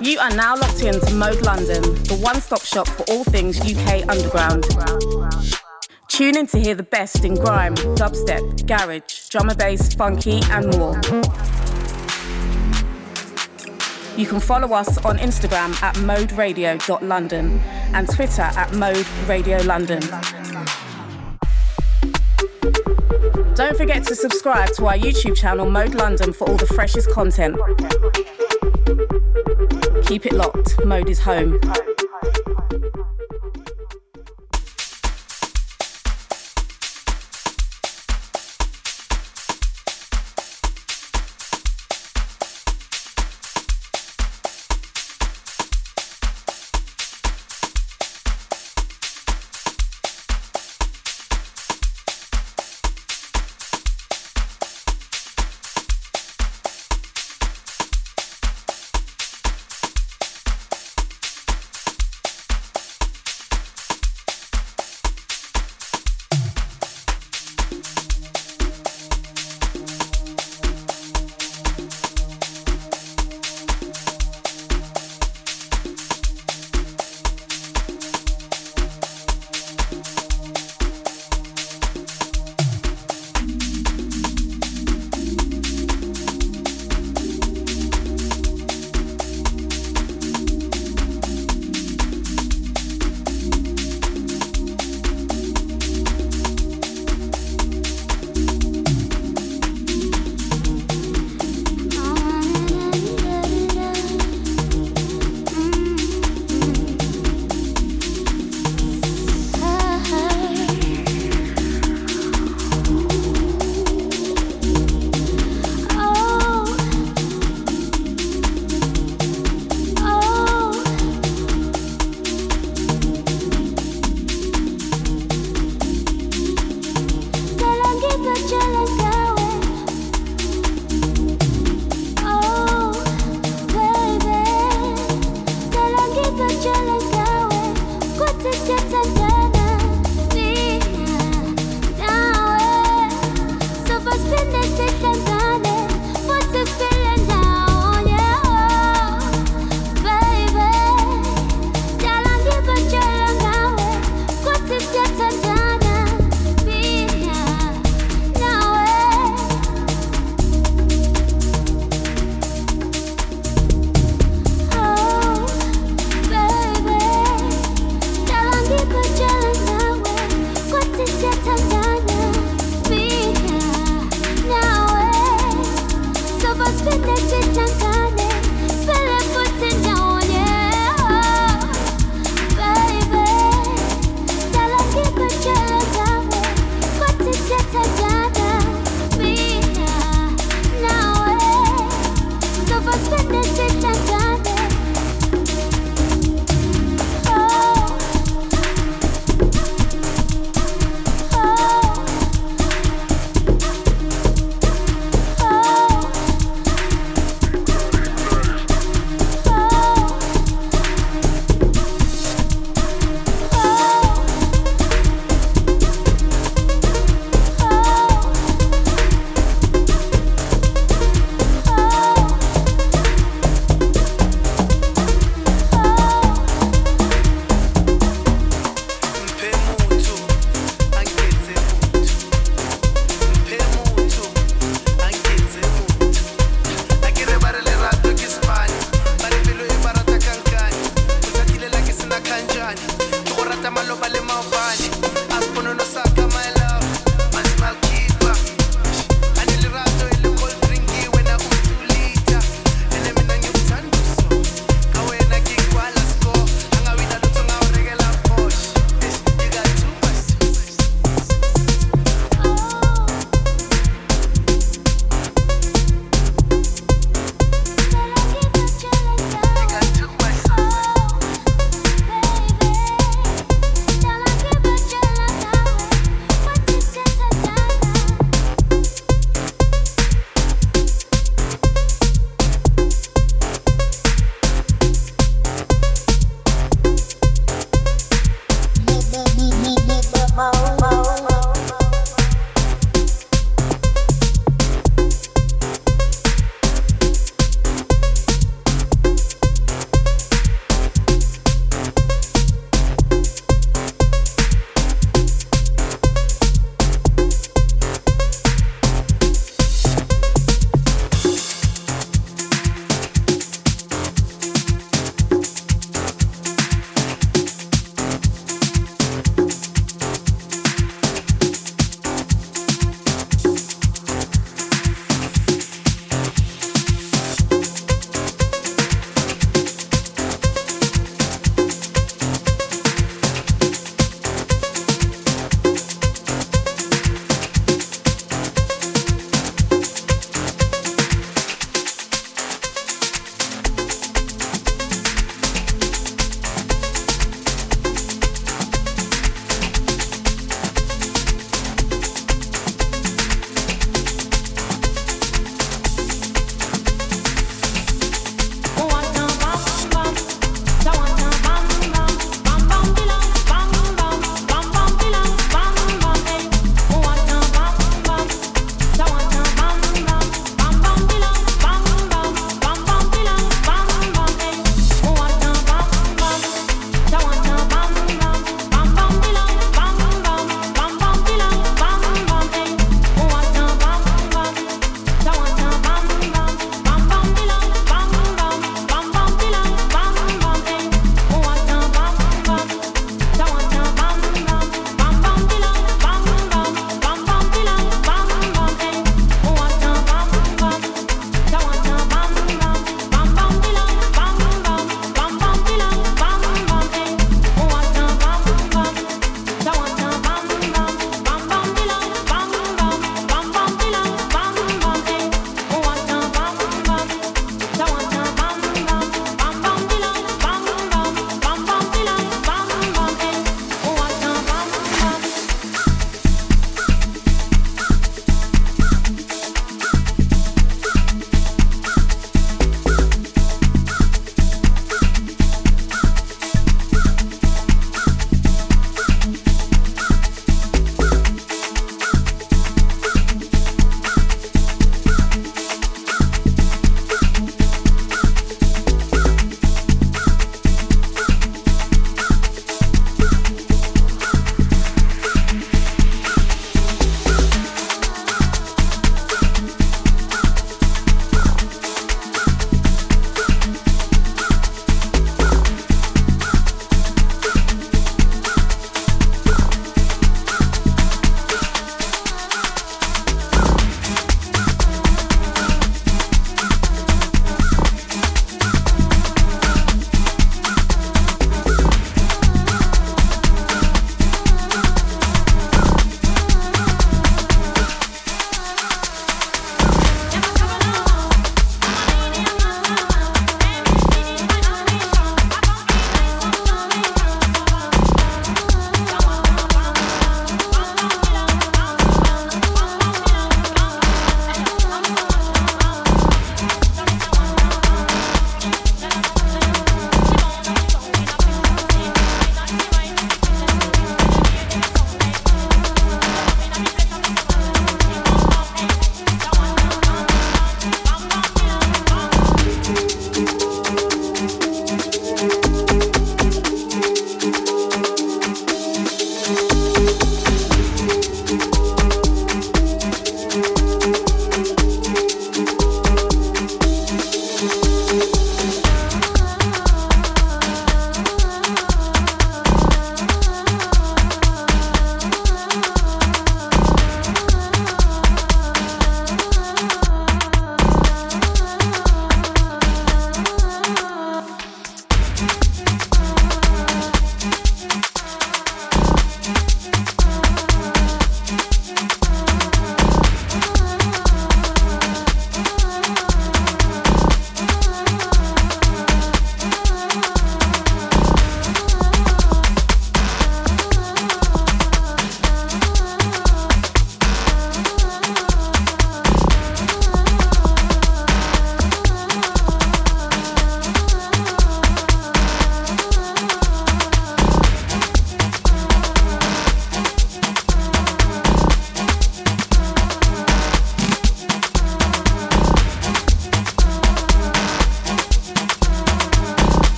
You are now locked in to Mode London, the one stop shop for all things UK underground. Tune in to hear the best in grime, dubstep, garage, drum and bass, funky, and more. You can follow us on Instagram at moderadio.london and Twitter at Mode Radio London. Don't forget to subscribe to our YouTube channel Mode London for all the freshest content. Keep it locked, Mode is home.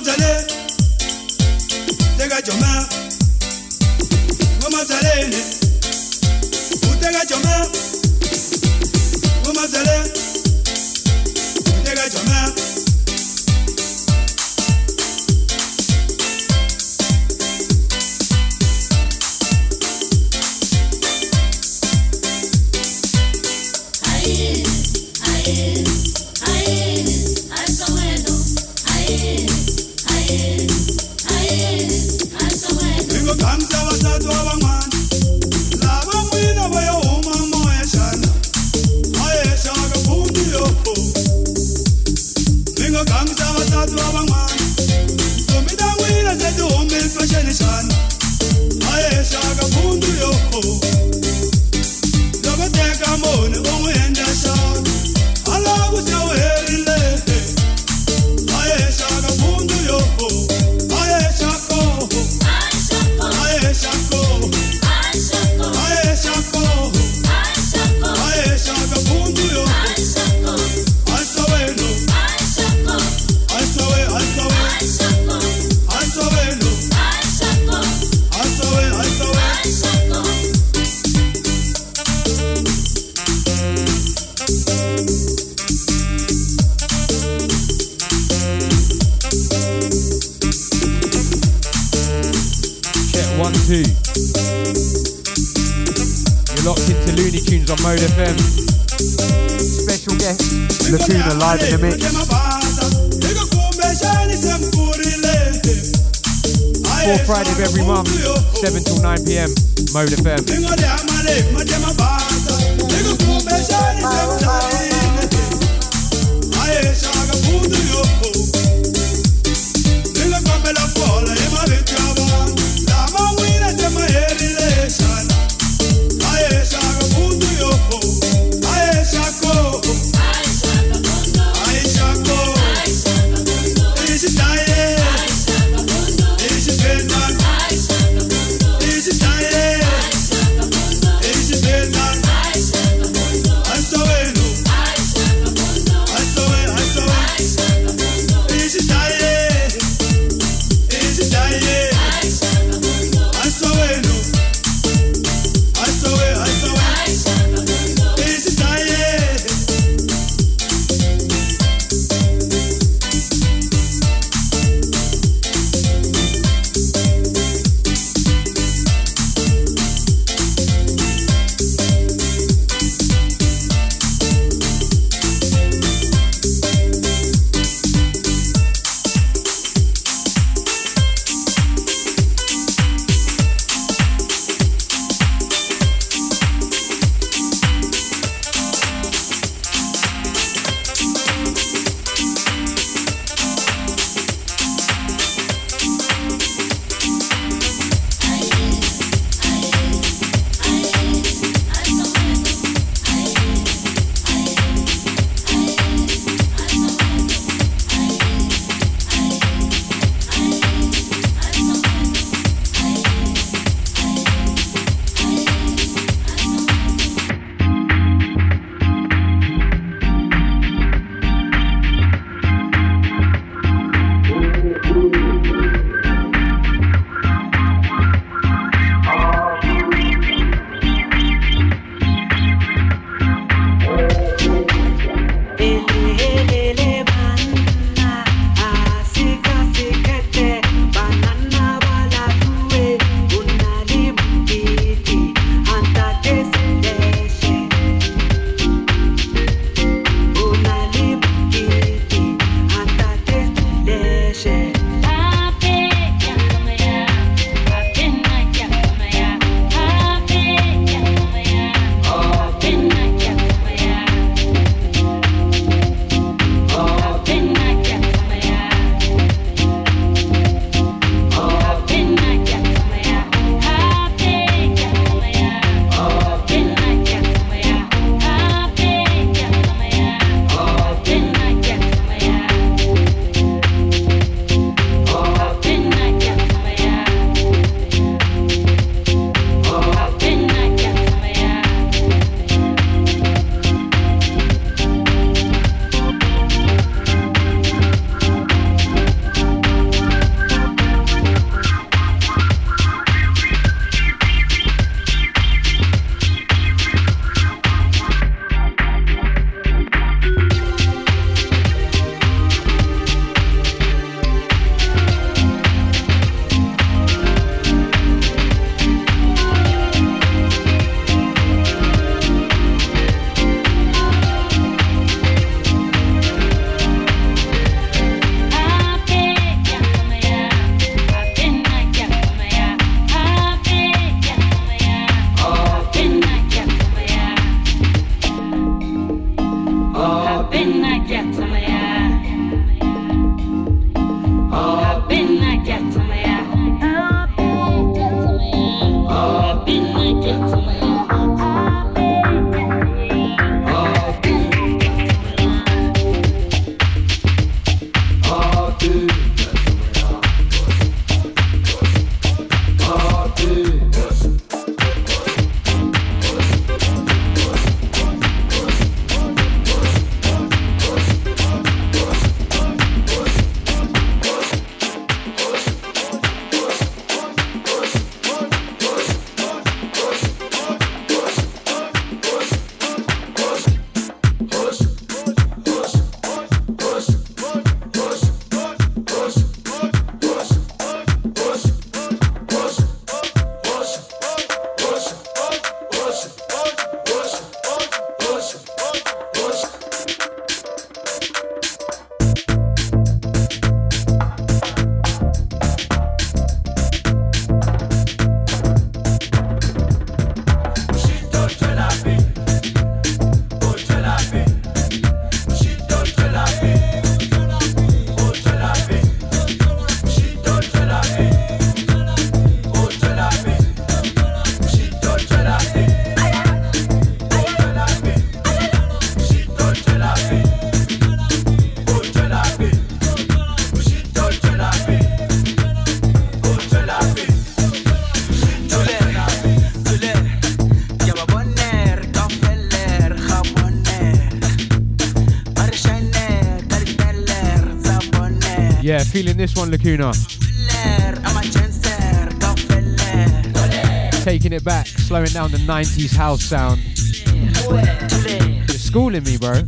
mọ̀tẹ́lẹ̀ tẹ́gàjọ́ mẹ́ wọ́n mọ̀tẹ́lẹ̀ ni wọ́n tẹ́gàjọ́ mẹ́ wọ́n mọ̀tẹ́lẹ̀ wọ́n tẹ́gàjọ́ mẹ́. Feeling this one, Lacuna? Taking it back, slowing down the 90s house sound. You're schooling me, bro.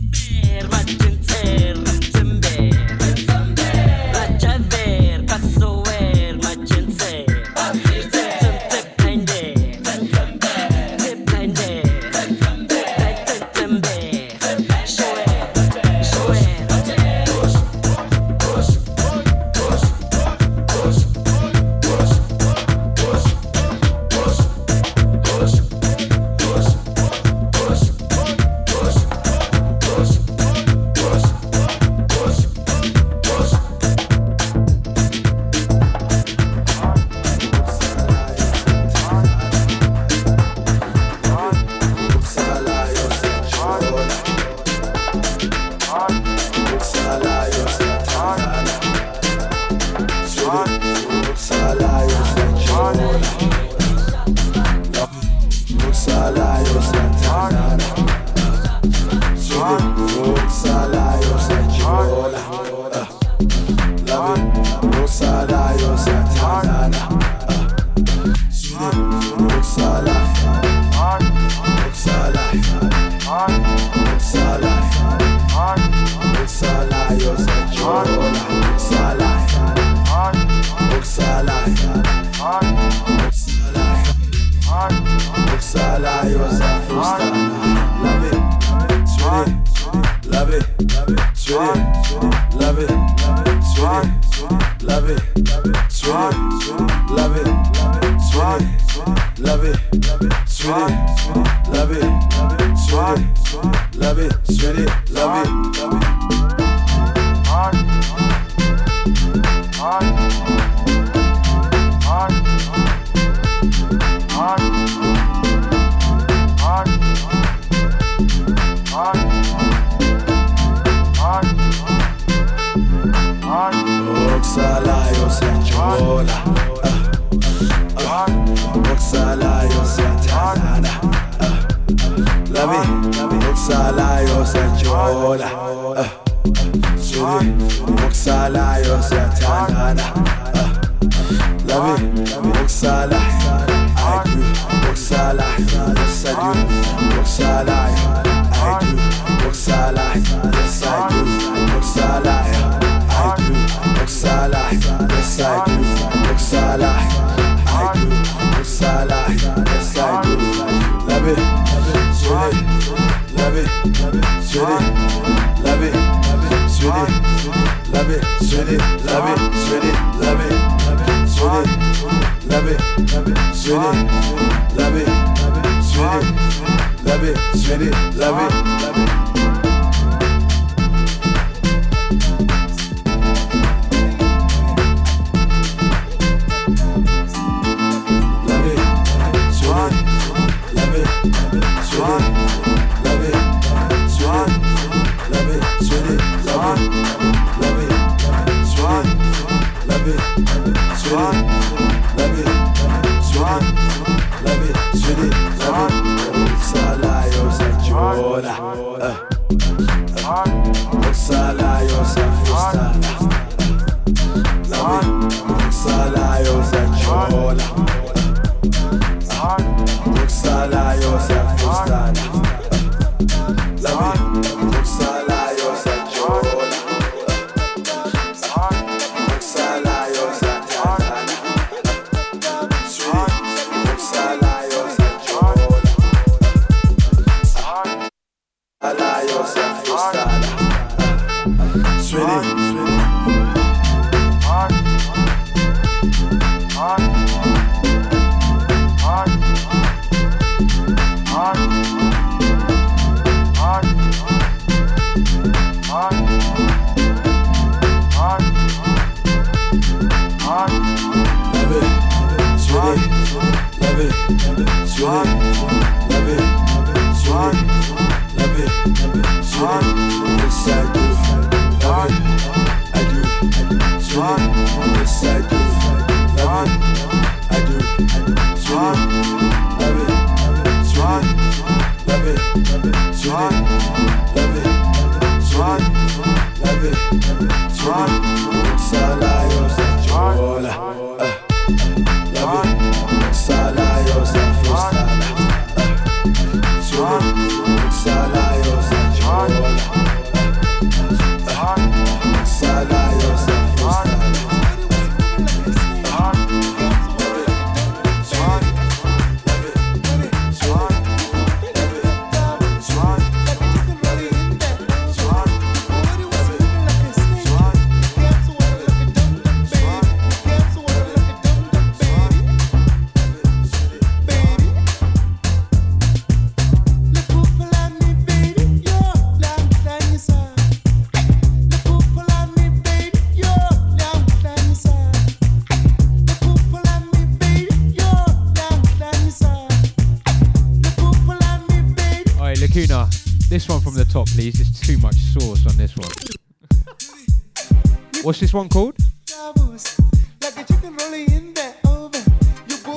This one called?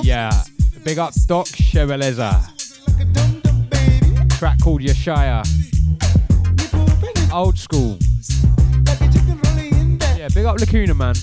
Yeah, big up Doc Cheveleza. Track called Yashaya. Old school. Yeah, big up Lacuna, man.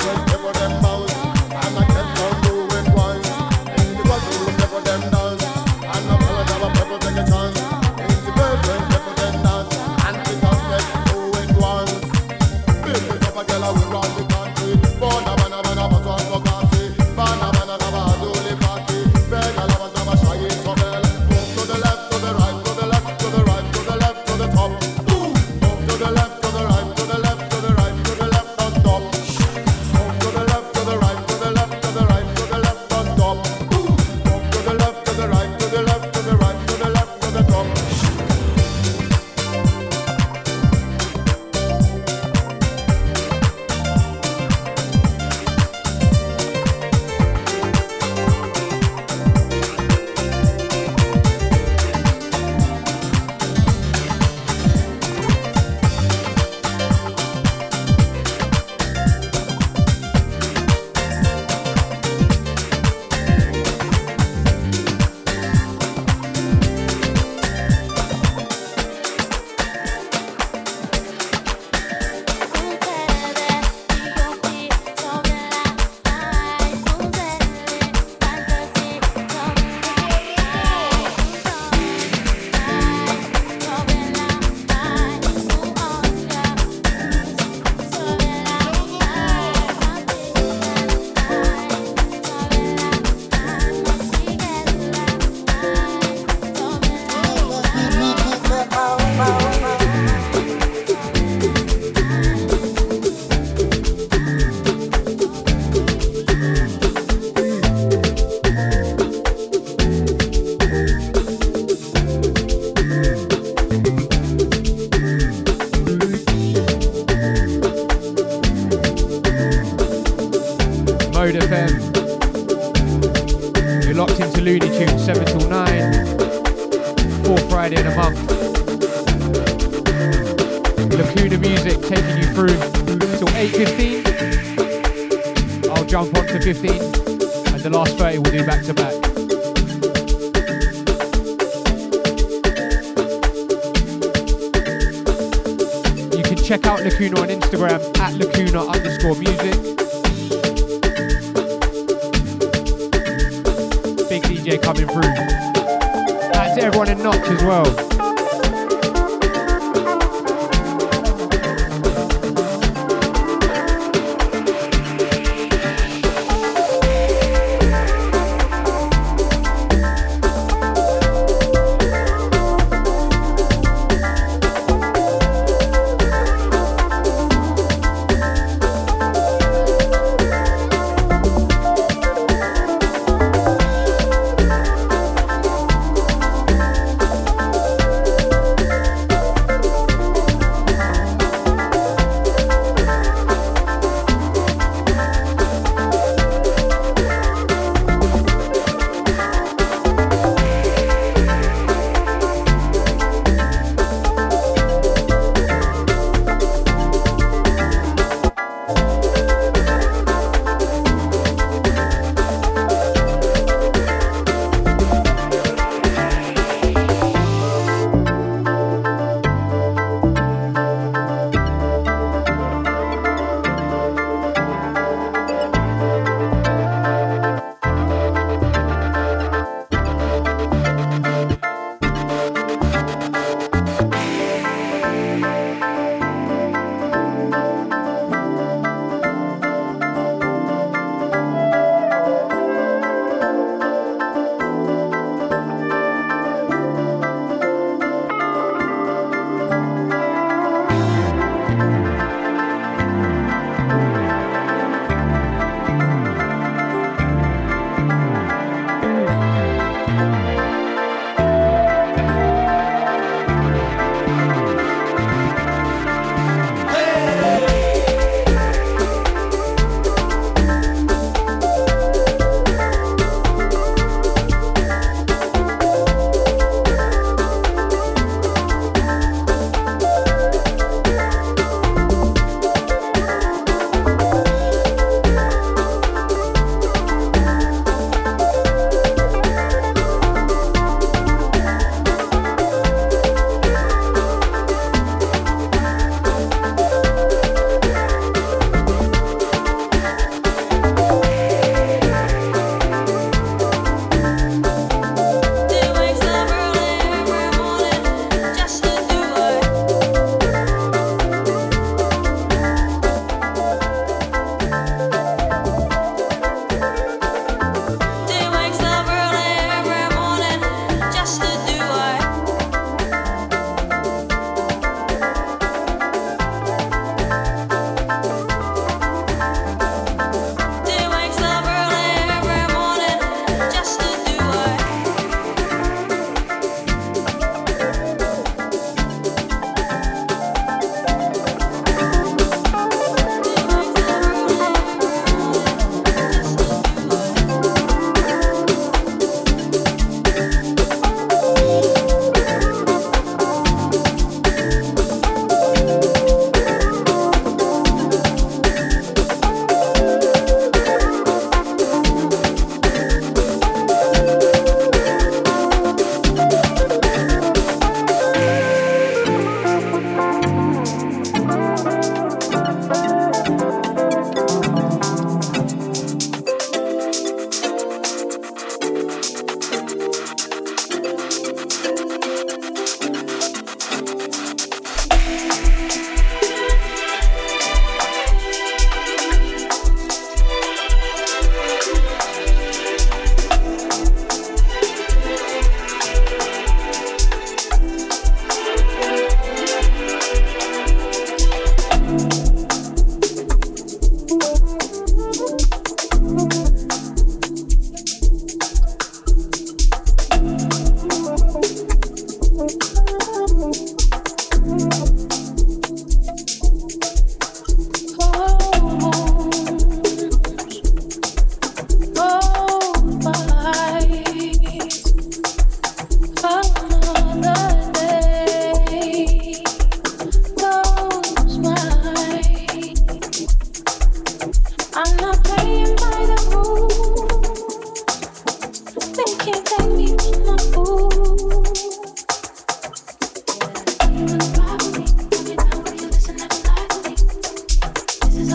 Cause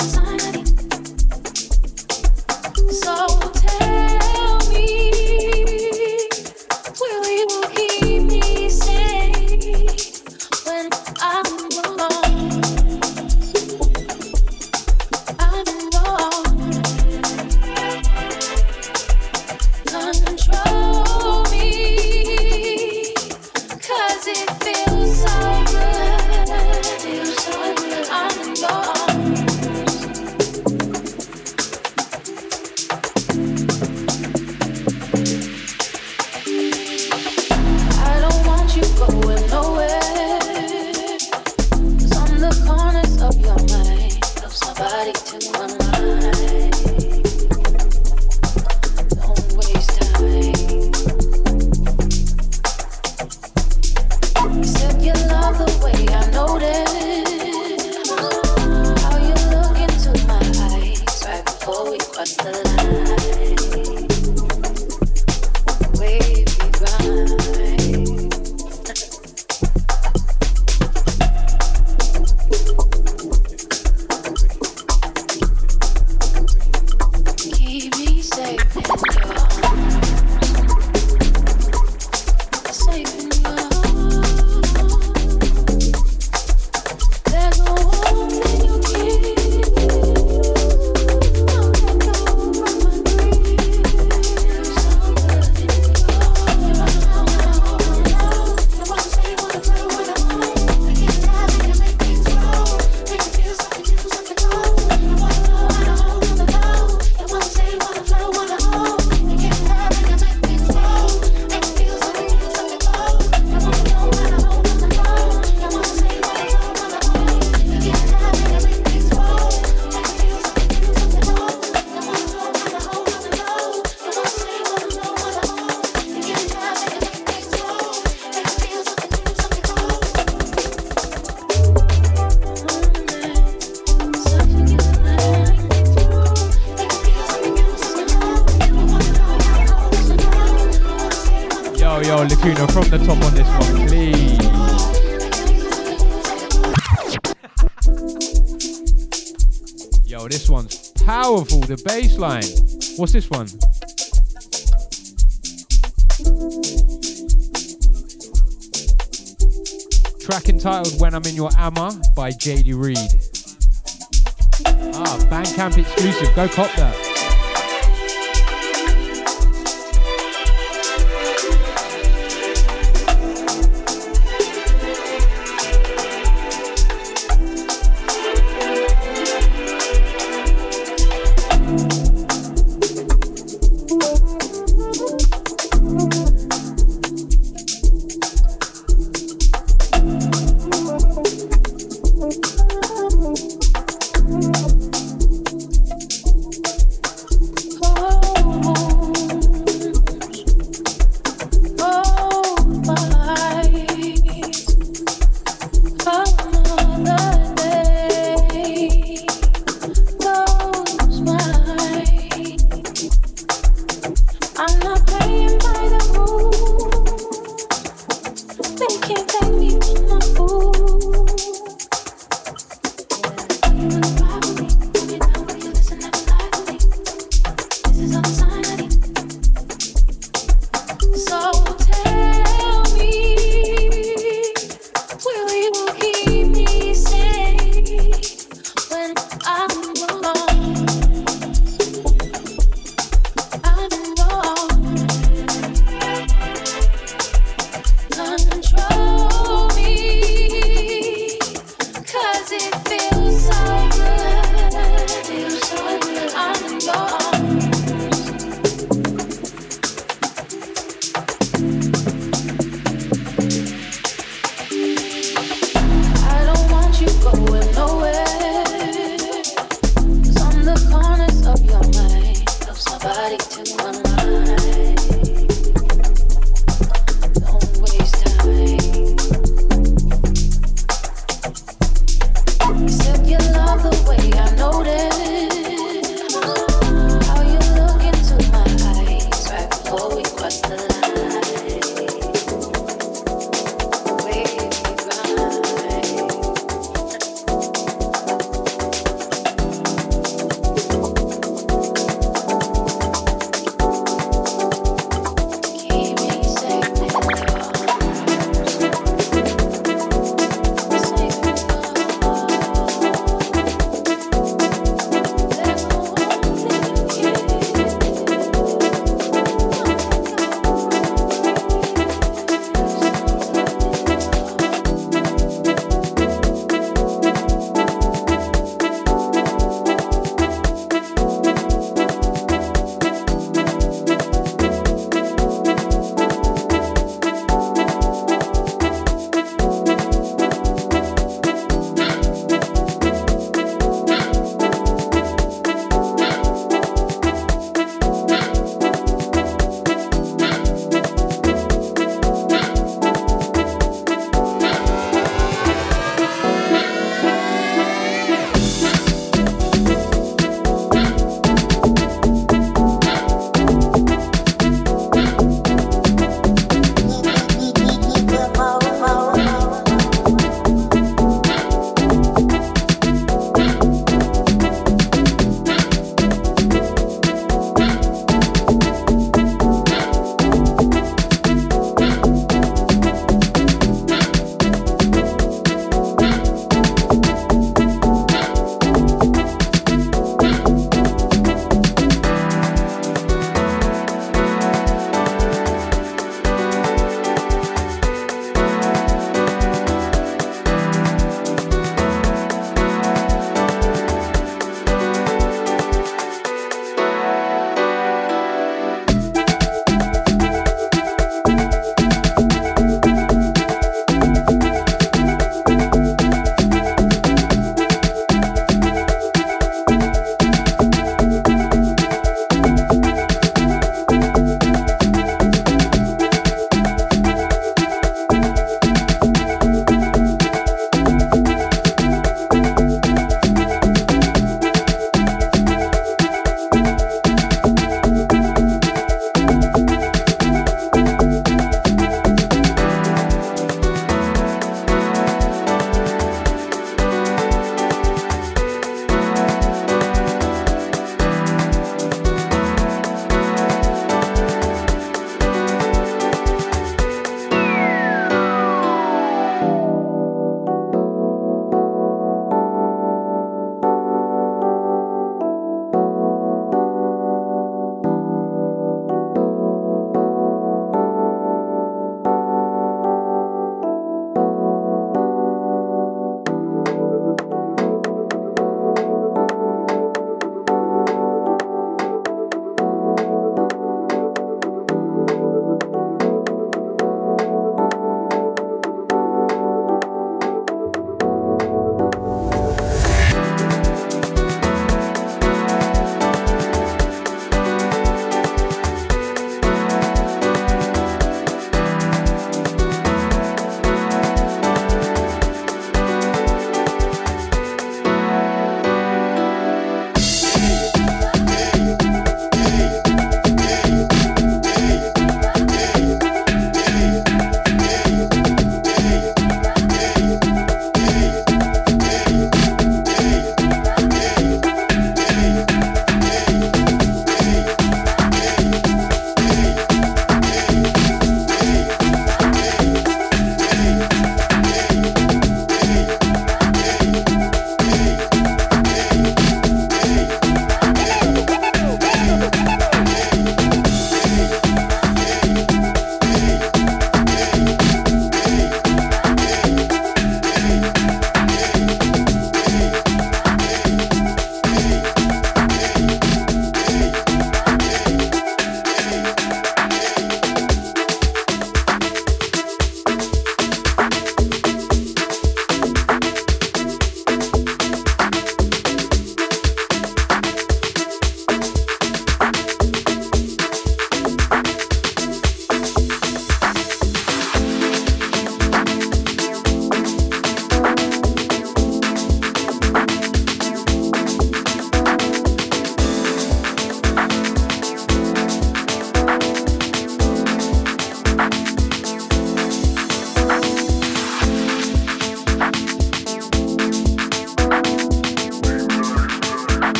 some What's this one? Track entitled When I'm in Your Amma by JD Reed. Ah, Bandcamp exclusive. Go cop that.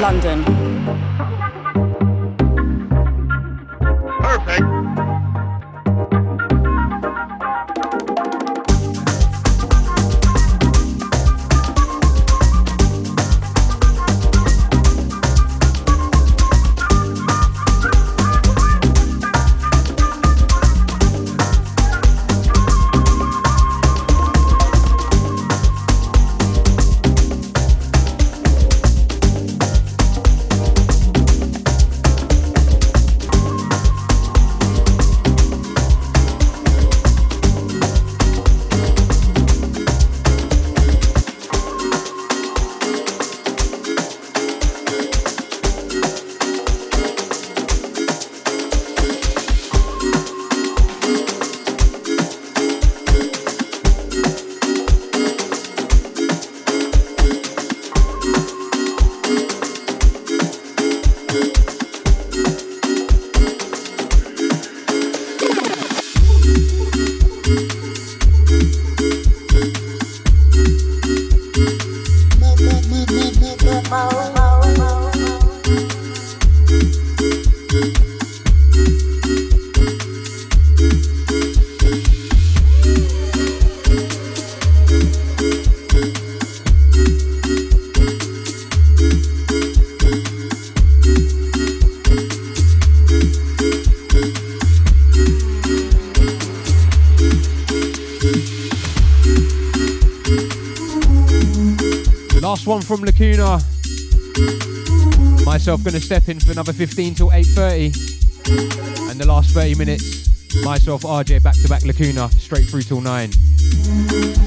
London. Myself gonna step in for another 15 till 8.30. And the last 30 minutes, myself, RJ, back to back Lacuna, straight through till 9.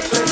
Feeling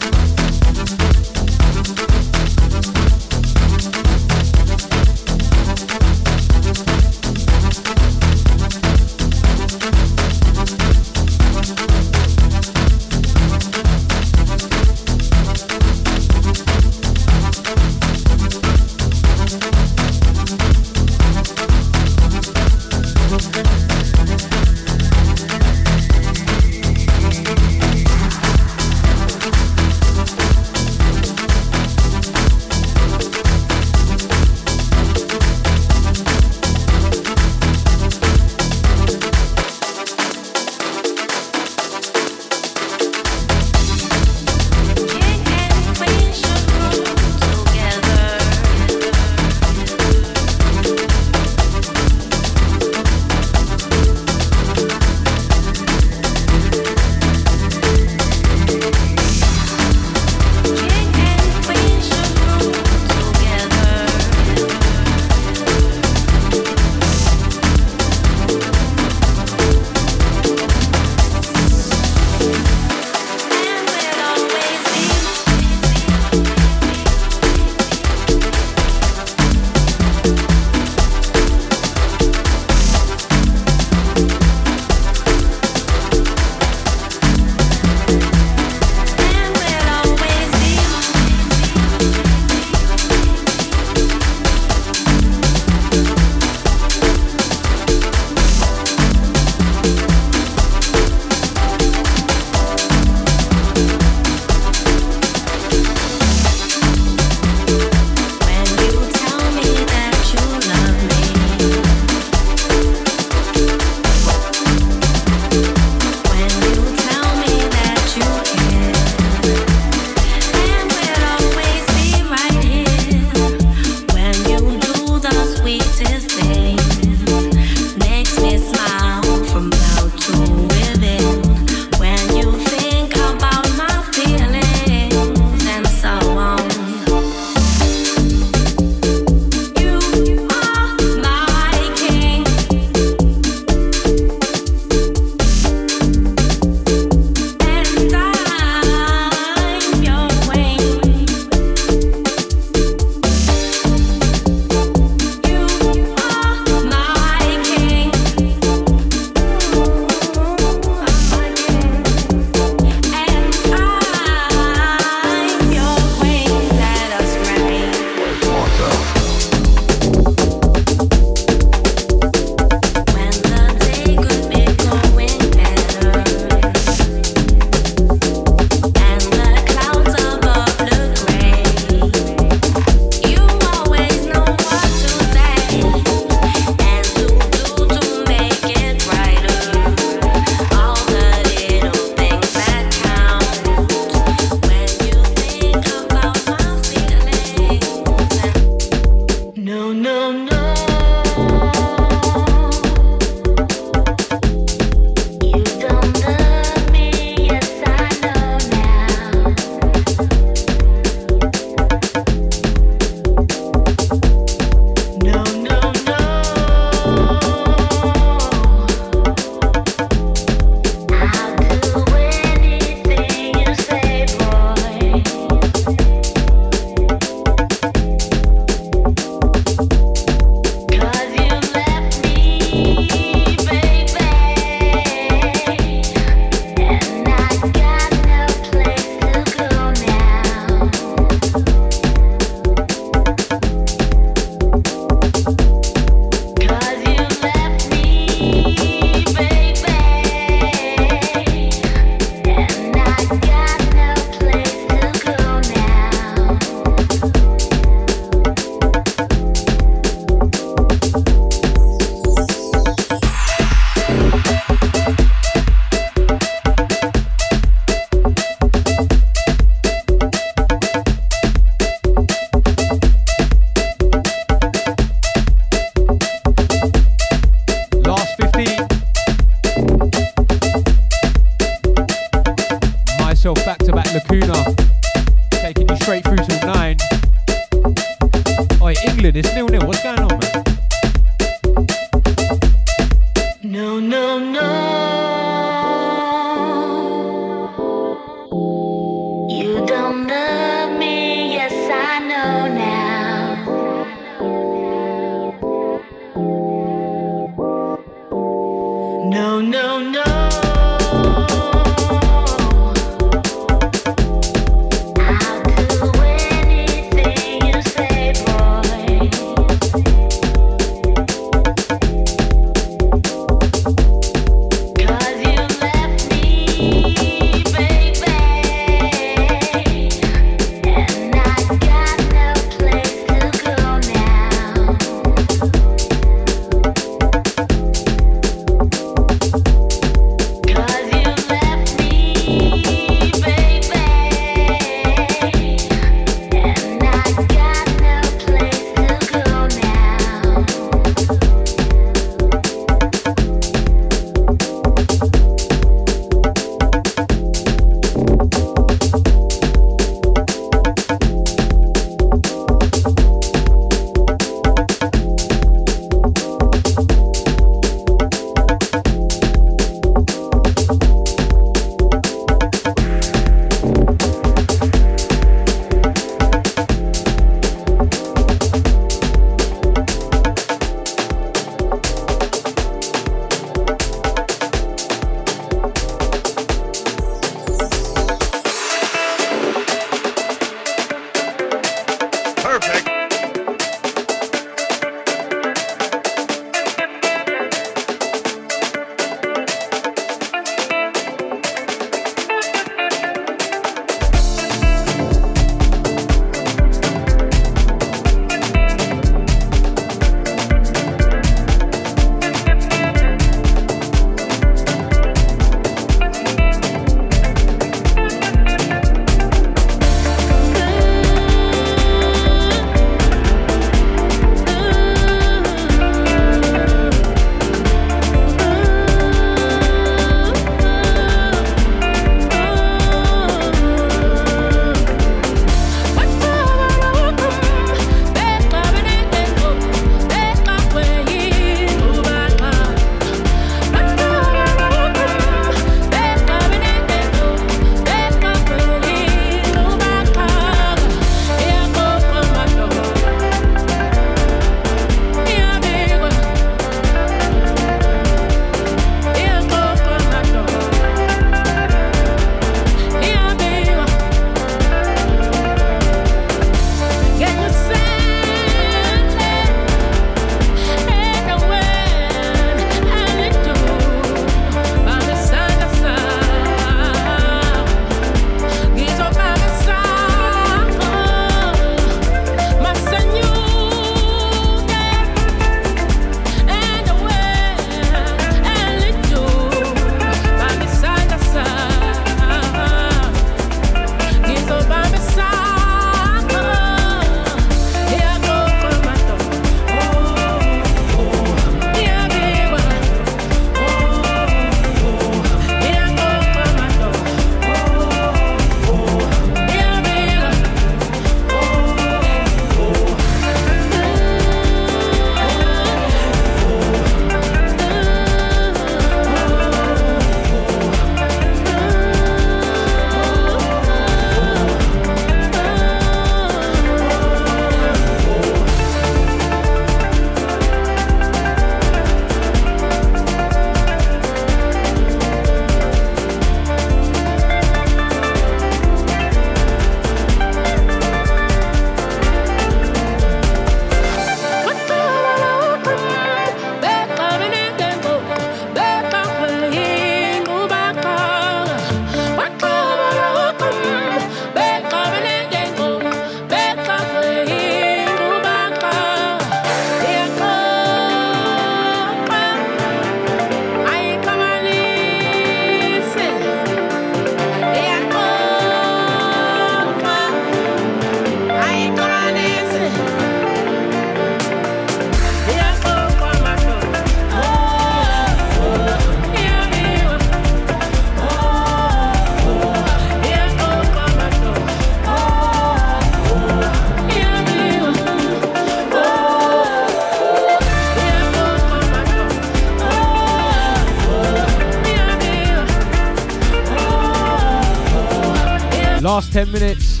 10 minutes.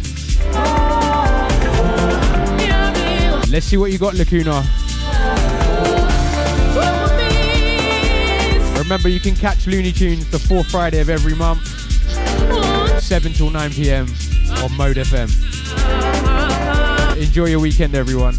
Let's see what you got, Lacuna. Remember, you can catch Looney Tunes the fourth Friday of every month, 7 till 9 pm on Mode FM. Enjoy your weekend, everyone.